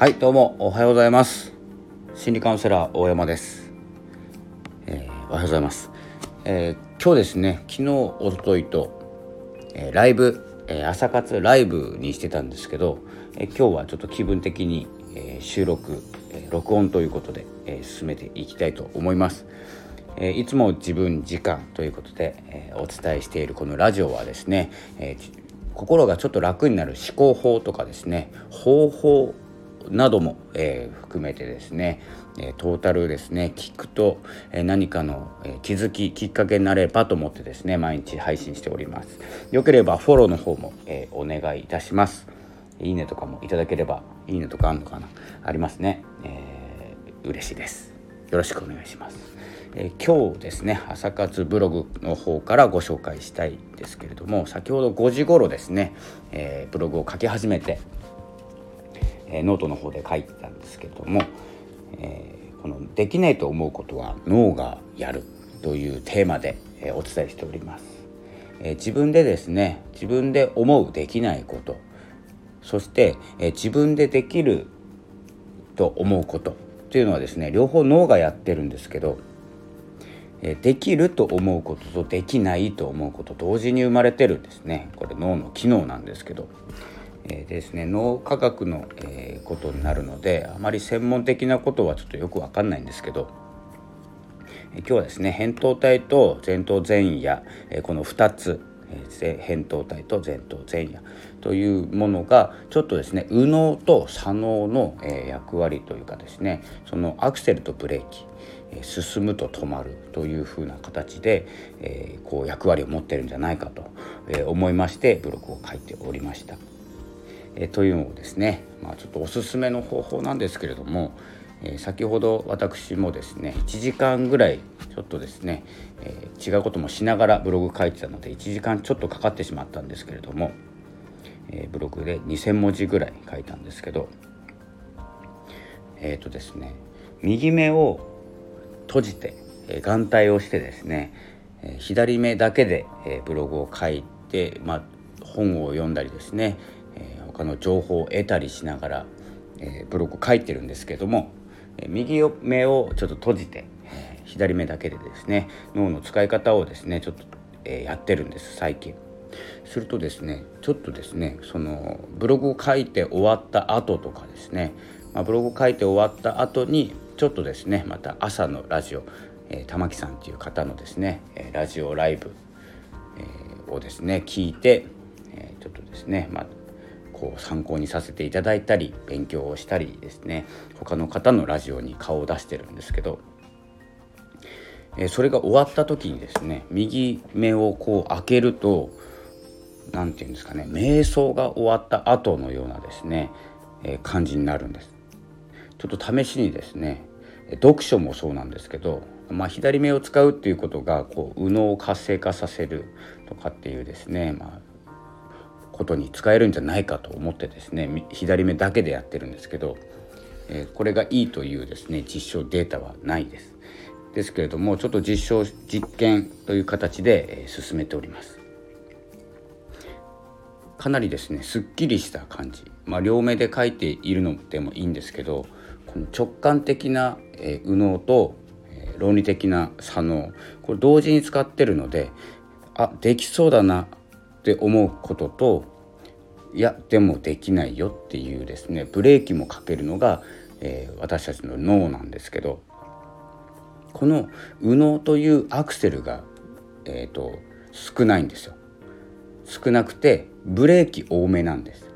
はいどうもおはようございます。心理カウンセラー大山です、えー、おはようございます、えー、今日ですね昨日おとといと、えー、ライブ、え朝活ライブにしてたんですけど、え今日はちょっと気分的に、え収録、え録音ということで、え進めていきたいと思います。えいつも自分時間ということで、えお伝えしているこのラジオはですね、え心がちょっと楽になる思考法とかですね方法なども、えー、含めてですね、えトータルですね聞くと、え何かの、え気づききっかけになればと思ってですね毎日配信しております。よければフォローの方も、えお願いいたします。いいねとかもいただければいいねとかあるのかな？ありますね、えー、嬉しいです。よろしくお願いします。えー、今日ですね朝活ブログの方からご紹介したいんですけれども先ほど5時頃ですね、えー、ブログを書き始めて、え、ノートの方で書いてたんですけれども、えこの「できないと思うことは脳がやる」というテーマで、えお伝えしております、え自分でですね自分で思うできないことそして、え自分でできると思うことというのはですね両方脳がやってるんですけどできると思うこととできないと思うこと同時に生まれてるんですね。これ脳の機能なんですけど、えー、ですね脳科学の、えー、ことになるのであまり専門的なことはちょっとよく分かんないんですけど、えー、今日はですね扁桃体と前頭前野、えー、この2つ扁桃体と前頭前野というものがちょっとですね右脳と左脳の役割というかですねそのアクセルとブレーキ進むと止まるというふうな形で、えー、こう役割を持ってるんじゃないかと思いましてブログを書いておりました。え、というのをですね、まあ、ちょっとおすすめの方法なんですけれども、え、先ほど私もですね1時間ぐらいちょっとですね、え、違うこともしながらブログ書いてたので1時間ちょっとかかってしまったんですけれども、え、ブログで2,000文字ぐらい書いたんですけどえっ、とですね右目を閉じて、え眼帯をしてですね、え左目だけで、えブログを書いて、まあ、本を読んだりですね、え他の情報を得たりしながら、えブログを書いてるんですけども、え右目をちょっと閉じて、え左目だけでですね脳の使い方をですねちょっと、えやってるんです最近。するとですねちょっとですねそのブログを書いて終わった後とかですね、まあ、ブログを書いて終わった後にちょっとですねまた朝のラジオ、えー、玉木さんという方のですねえラジオライブ、えー、をですね聞いて、えー、ちょっとですねまあこう参考にさせていただいたり勉強をしたりですね他の方のラジオに顔を出してるんですけど、えー、それが終わった時にですね右目をこう開けると何て言うんですかね瞑想が終わった後のようなですね、えー、感じになるんです。ちょっと試しにですね読書もそうなんですけど、まあ、左目を使うっていうことがこう右脳を活性化させるとかっていうですね、まあ、ことに使えるんじゃないかと思ってですね左目だけでやってるんですけど、え、これがいいというですね実証データはないです。ですけれどもちょっと実証実験という形で、え、進めております。かなりですねすっきりした感じ、まあ、両目で書いているのでもいいんですけどこの直感的な、え右脳と、え論理的な左脳これ同時に使ってるのであできそうだなって思うことといやでもできないよっていうですねブレーキもかけるのが、えー、私たちの脳なんですけどこの右脳というアクセルが、えーと少ないんですよ。少なくてブレーキ多めなんです。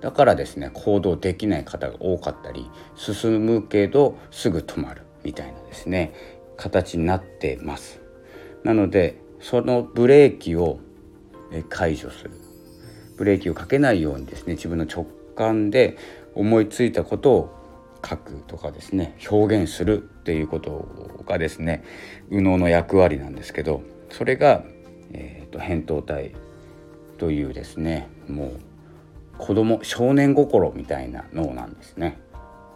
だからですね行動できない方が多かったり進むけどすぐ止まるみたいなですね形になってますなのでそのブレーキを解除するブレーキをかけないようにですね自分の直感で思いついたことを書くとかですね表現するっていうことがですね右脳の役割なんですけどそれが、えーと、扁桃体というですねもう子供少年心みたいな脳なんですね。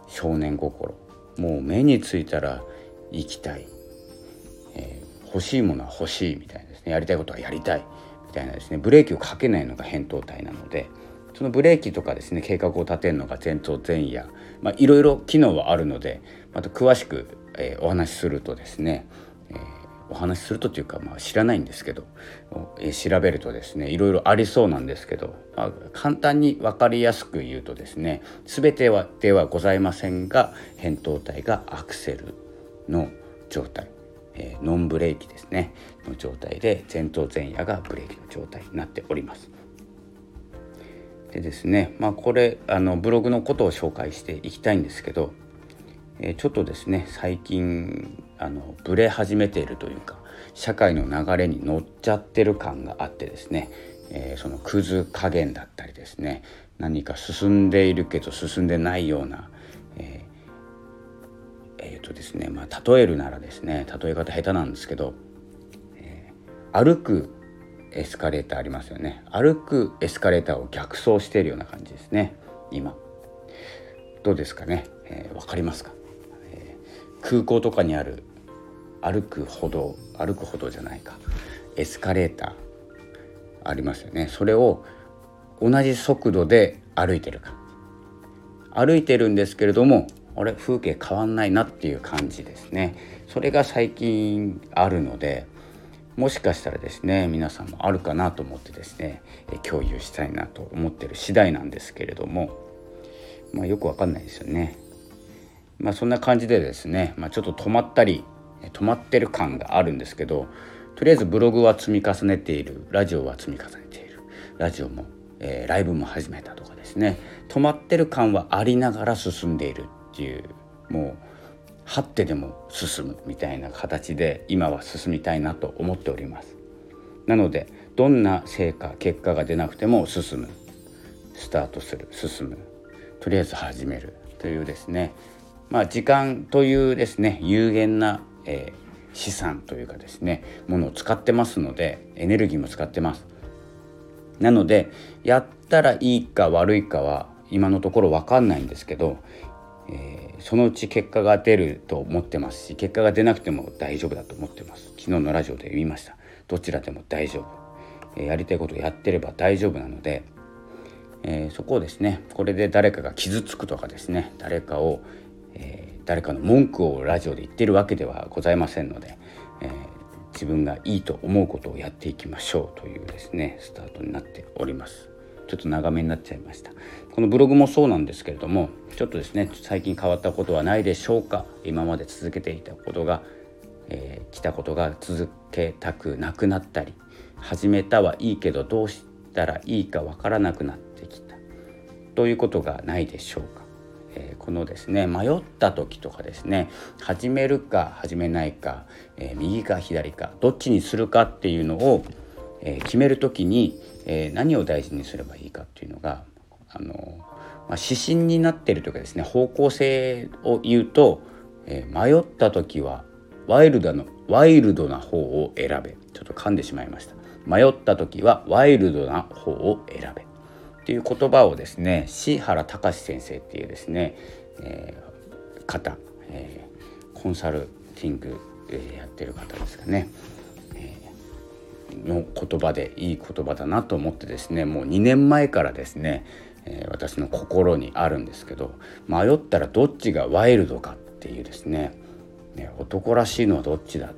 少年心。もう目についたら行きたい、えー、欲しいものは欲しいみたいなですねやりたいことはやりたい。たいなですねブレーキをかけないのが扁桃体なのでそのブレーキとかですね計画を立てるのが前頭前野いろいろ機能はあるのでまた詳しく、えー、お話しするとですね、えー、お話しするとというか、まあ、知らないんですけど、えー、調べるとですねいろいろありそうなんですけど、まあ、簡単に分かりやすく言うとですね全てはではございませんが扁桃体がアクセルの状態。えー、ノンブレーキですねの状態で前頭前野がブレーキの状態になっております。でですねまあこれあのブログのことを紹介していきたいんですけど、えー、ちょっとですね最近あのブレ始めているというか社会の流れに乗っちゃってる感があってですね、えー、そのクズ加減だったりですね何か進んでいるけど進んでないような、えー、とですねまあ例えるならですね例え方下手なんですけど、えー、歩くエスカレーターありますよね。歩くエスカレーターを逆走しているような感じですね。今。どうですかね、えー、分かりますか、えー、空港とかにある歩く歩道歩く歩道じゃないか。エスカレーターありますよね。それを同じ速度で歩いてるか。歩いてるんですけれどもあれ風景変わんないなっていう感じですねそれが最近あるのでもしかしたらですね皆さんもあるかなと思ってですね共有したいなと思ってる次第なんですけれども、まあ、よくわかんないですよね。まあ、そんな感じでですね、まあ、ちょっと止まったり止まってる感があるんですけどとりあえずブログは積み重ねているラジオは積み重ねているラジオも、えー、ライブも始めたとかですね止まってる感はありながら進んでいるっていうもう張ってでも進むみたいな形で今は進みたいなと思っております。なのでどんな成果結果が出なくても進む。スタートする進む。とりあえず始める。というですね。まあ時間というですね有限な、えー、資産というかですねものを使ってますのでエネルギーも使ってます。なのでやったらいいか悪いかは今のところ分かんないんですけどえー、そのうち結果が出ると思ってますし結果が出なくても大丈夫だと思ってます。昨日のラジオで言いました。どちらでも大丈夫、えー、やりたいことをやってれば大丈夫なので、えー、そこをですねこれで誰かが傷つくとかですね誰かを、え誰かの文句をラジオで言ってるわけではございませんので、え自分がいいと思うことをやっていきましょうというですねスタートになっております。ちょっと長めになっちゃいました。このブログもそうなんですけれどもちょっとですね最近変わったことはないでしょうか。今まで続けていたことが、えー、来たことが続けたくなくなったり始めたはいいけどどうしたらいいかわからなくなってきた。ということがないでしょうか、えー、このですね迷った時とかですね始めるか始めないか、えー、右か左かどっちにするかっていうのを、え決める時にえー、何を大事にすればいいかっていうのがあの、まあ、指針になってるというかですね方向性を言うと、えー、迷った時はワイルドのワイルドな方を選べ。ちょっと噛んでしまいました。迷った時はワイルドな方を選べ。っていう言葉をですね椎原隆先生っていうですね、えー、方、えー、コンサルティング、え、やってる方ですかね。の言葉でいい言葉だなと思ってですねもう2年前からですね、えー、私の心にあるんですけど迷ったらどっちがワイルドかっていうですねね男らしいのはどっちだ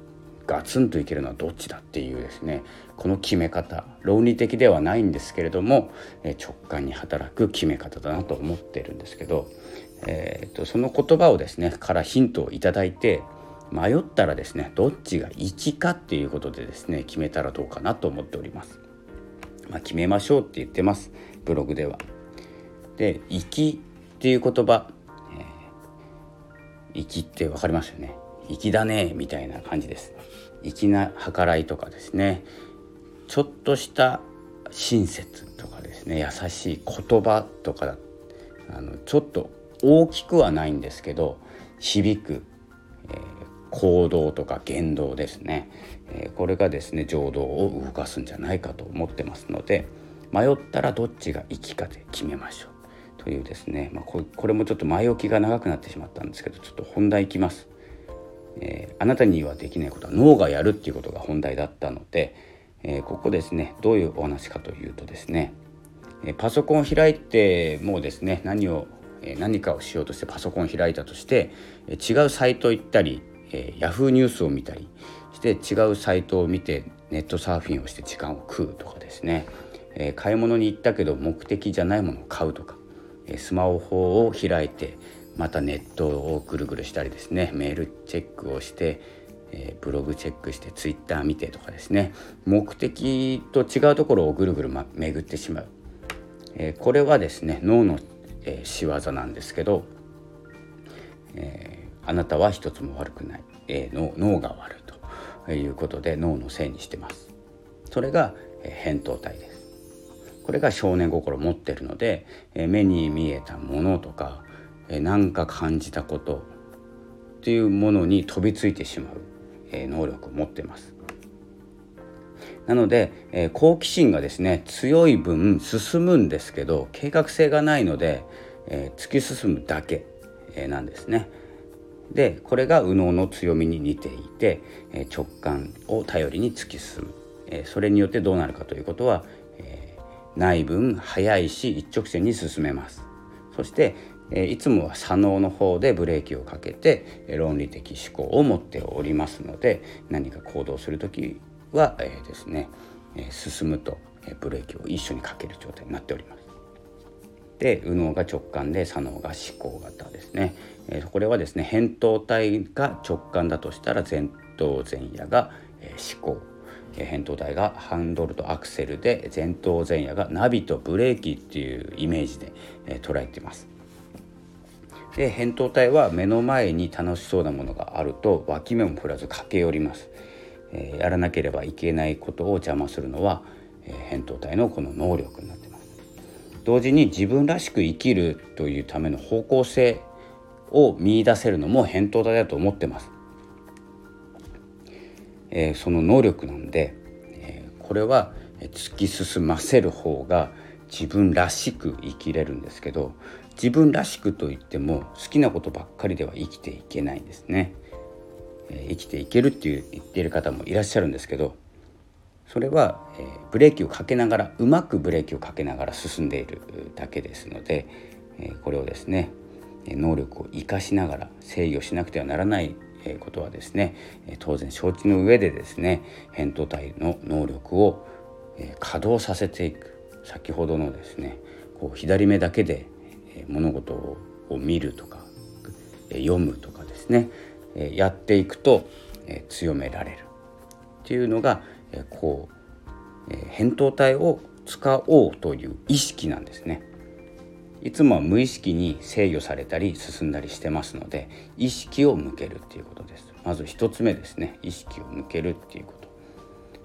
ガツンといけるのはどっちだっていうですねこの決め方論理的ではないんですけれども、え直感に働く決め方だなと思ってるんですけど、えーと、とその言葉をですねからヒントを頂いて迷ったらですねどっちが1かっていうことでですね決めたらどうかなと思っております。まあ、決めましょうって言ってますブログでは。で「粋」っていう言葉「粋、えー」って分かりますよね。粋だねみたいな感じです。粋な計らいとかですねちょっとした親切とかですね優しい言葉とかあのちょっと大きくはないんですけど響く、行動とか言動ですね、えー、これがですね情動を動かすんじゃないかと思ってますので迷ったらどっちが生きかで決めましょう。というですね、まあ、これもちょっと前置きが長くなってしまったんですけどちょっと本題いきます、えー、あなたにはできないことは脳がやるっていうことが本題だったので、えー、ここですねどういうお話かというとですねえパソコンを開いてもうですね何を何かをしようとしてパソコンを開いたとして違うサイト行ったり Yahoo ニュースを見たりして違うサイトを見てネットサーフィンをして時間を食うとかですね。え買い物に行ったけど目的じゃないものを買うとか。えスマホを開いてまたネットをぐるぐるしたりですね。メールチェックをしてえブログチェックしてツイッター見てとかですね。目的と違うところをぐるぐる、ま、巡ってしまう、えこれはですね脳の、え仕業なんですけど、えあなたは一つも悪くない、え脳脳が悪いということで脳のせいにしてますそれが、え扁桃体ですこれが少年心を持ってるので、え目に見えたものとか何か感じたことっていうものに飛びついてしまう、え能力を持ってます。なので、えー、好奇心がですね強い分進むんですけど計画性がないので、えー、突き進むだけ、えー、なんですね。でこれが右脳の強みに似ていて、直感を頼りに突き進む、それによってどうなるかということは、えない分速いし一直線に進めます。そしていつもは左脳の方でブレーキをかけて論理的思考を持っておりますので何か行動する時は、ですね、進むとブレーキを一緒にかける状態になっております。で右脳が直感で左脳が思考型ですね、えこれはですね扁桃体が直感だとしたら前頭前野が、え思考。扁桃体がハンドルとアクセルで前頭前野がナビとブレーキっていうイメージで、え捉えています。で扁桃体は目の前に楽しそうなものがあると脇目も振らず駆け寄ります、え、やらなければいけないことを邪魔するのは、え、扁桃体のこの能力になってます。同時に自分らしく生きるというための方向性を見出せるのも扁桃体だと思ってます、えー、その能力なんで、えこれは突き進ませる方が自分らしく生きれるんですけど自分らしくといっても好きなことばっかりでは生きていけないんですね。え生きていけるっていう言っている方もいらっしゃるんですけどそれは、えブレーキをかけながらうまくブレーキをかけながら進んでいるだけですので、えこれをですね能力を生かしながら制御しなくてはならないことはですね当然承知の上でですね扁桃体の能力を稼働させていく先ほどのですねこう左目だけで物事を見るとか読むとかですねやっていくと強められるっていうのがこう扁桃体を使おうという意識なんですね。いつもは無意識に制御されたり進んだりしてますので意識を向けるっていうことです。まず一つ目ですね。意識を向けるっていうこと。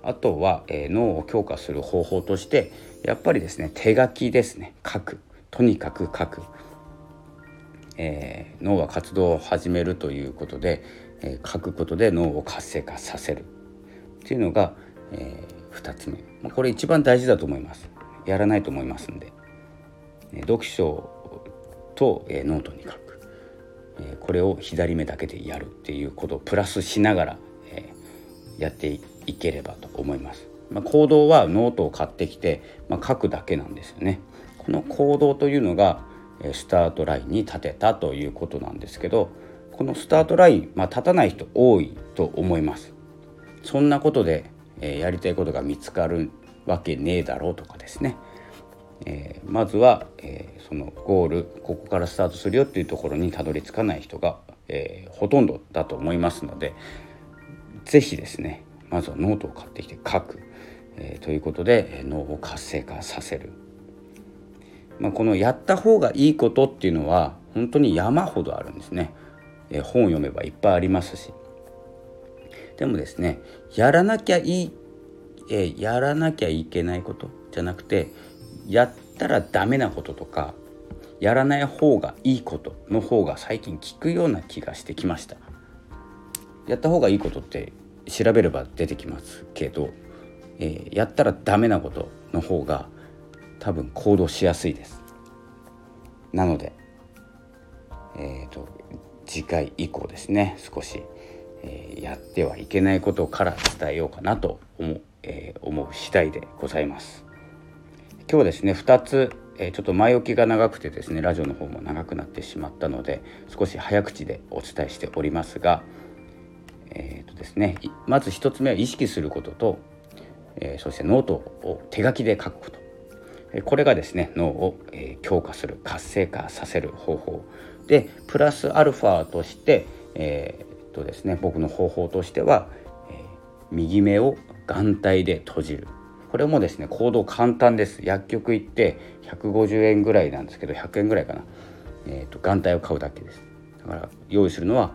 あとは、え脳を強化する方法としてやっぱりですね手書きですね。書く。とにかく書く、えー、脳は活動を始めるということで、えー、書くことで脳を活性化させる。っていうのが、えー、2つ目、まあ、これ一番大事だと思います。やらないと思いますんで、読書と、えノートに書く、えこれを左目だけでやるっていうことをプラスしながら、えやっていければと思います。まあ、行動はノートを買ってきて、まあ、書くだけなんですよね。この行動というのがスタートラインに立てたということなんですけどこのスタートライン、まあ、立たない人多いと思いますそんなことで、え、やりたいことが見つかるわけねえだろうとかですね、えー、まずは、えー、そのゴールここからスタートするよっていうところにたどり着かない人が、えほとんどだと思いますので是非ですねまずはノートを買ってきて書く、えということで脳を活性化させるまあ、このやった方がいいことっていうのは本当に山ほどあるんですね。え本を読めばいっぱいありますし。でもですねやらなきゃいい、えやらなきゃいけないことじゃなくてやったらダメなこととかやらない方がいいことの方が最近聞くような気がしてきました。やった方がいいことって調べれば出てきますけど、えー、やったらダメなことの方が多分行動しやすいですなのでえっ、ー、と次回以降ですね少し、えー、やってはいけないことから伝えようかなと思う,、えー、思う次第でございます今日ですね2つ、え、ちょっと前置きが長くてですねラジオの方も長くなってしまったので少し早口でお伝えしておりますがえーとですね、まず1つ目は意識することと、え、そしてノートを手書きで書くこと。これがですね脳を、強化する活性化させる方法。でプラスアルファとして、えーとですね、僕の方法としては、えー、右目を眼帯で閉じる。これもですね行動簡単です。薬局行って150円ぐらいなんですけど100円ぐらいかな、えーと、眼帯を買うだけです。だから用意するのは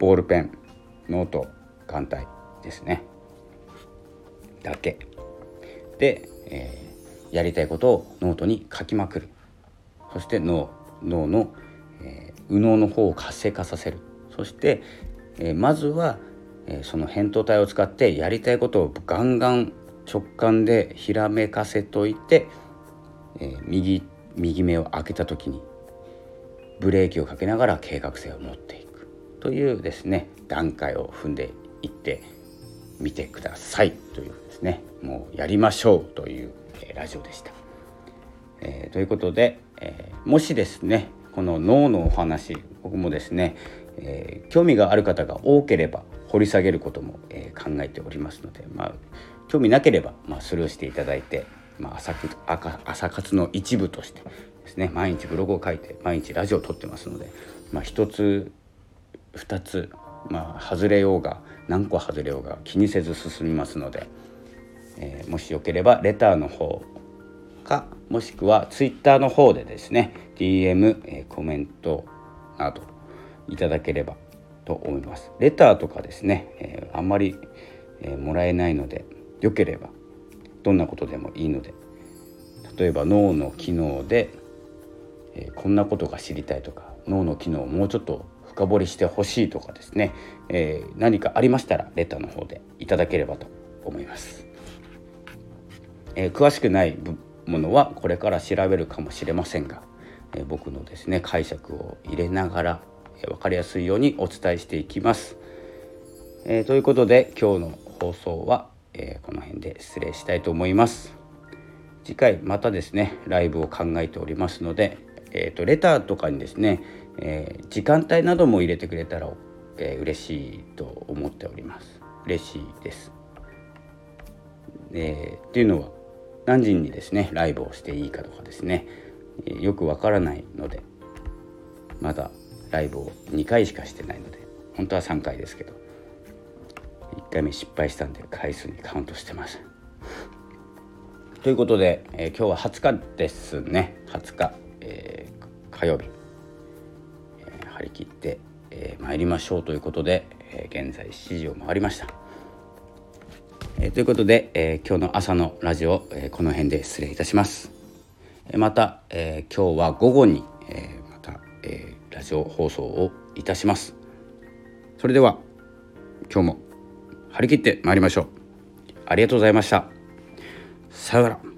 ボールペンノート眼帯ですね。だけ。で、えー、やりたいことをノートに書きまくる。そして脳脳の、えー、右脳の方を活性化させる。そして、えー、まずは、えー、その扁桃体を使ってやりたいことをガンガン直感でひらめかせといて、えー、右右目を開けた時にブレーキをかけながら計画性を持っていく。というですね段階を踏んでいってみてください。というですねもうやりましょう。という、えー、ラジオでした。えー、ということで、え、もしですねこの脳のお話僕もですね、え、興味がある方が多ければ掘り下げることも、え考えておりますので、まあ、興味なければ、まあ、スルーしていただいて、まあ、朝朝活の一部としてですね毎日ブログを書いて毎日ラジオを撮ってますので、まあ、1つ2つ、まあ、外れようが何個外れようが気にせず進みますので、えー、もしよければレターの方かもしくはツイッターの方でですね DM、えー、コメントなどいただければと思います。レターとかですね、えー、あんまり、えー、もらえないのでよければどんなことでもいいので例えば脳の機能で、えー、こんなことが知りたいとか脳の機能をもうちょっと深掘りしてほしいとかですね、えー、何かありましたらレターの方でいただければと思います。えー、詳しくないものはこれから調べるかもしれませんが、えー、僕のですね解釈を入れながら、えー、分かりやすいようにお伝えしていきます。えー、ということで今日の放送はえー、この辺で失礼したいと思います。次回またですねライブを考えておりますので、えーと、レターとかにですね、えー、時間帯なども入れてくれたら、えー、嬉しいと思っております。嬉しいです、えー、っていうのは何時にですねライブをしていいかとかですね、えー、よくわからないのでまだライブを2回しかしてないので本当は3回ですけど。1回目失敗したんで回数にカウントしてます。ということで、えー、今日は20日ですね。20日、えー、火曜日、えー、張り切って、えー、参りましょうということで、えー、現在7時を回りました、えー、ということで、えー、今日の朝のラジオ、えー、この辺で失礼いたします、えー、また、えー、今日は午後に、えー、また、えー、ラジオ放送をいたします。それでは今日も張り切ってまいりましょう。ありがとうございました。さようなら。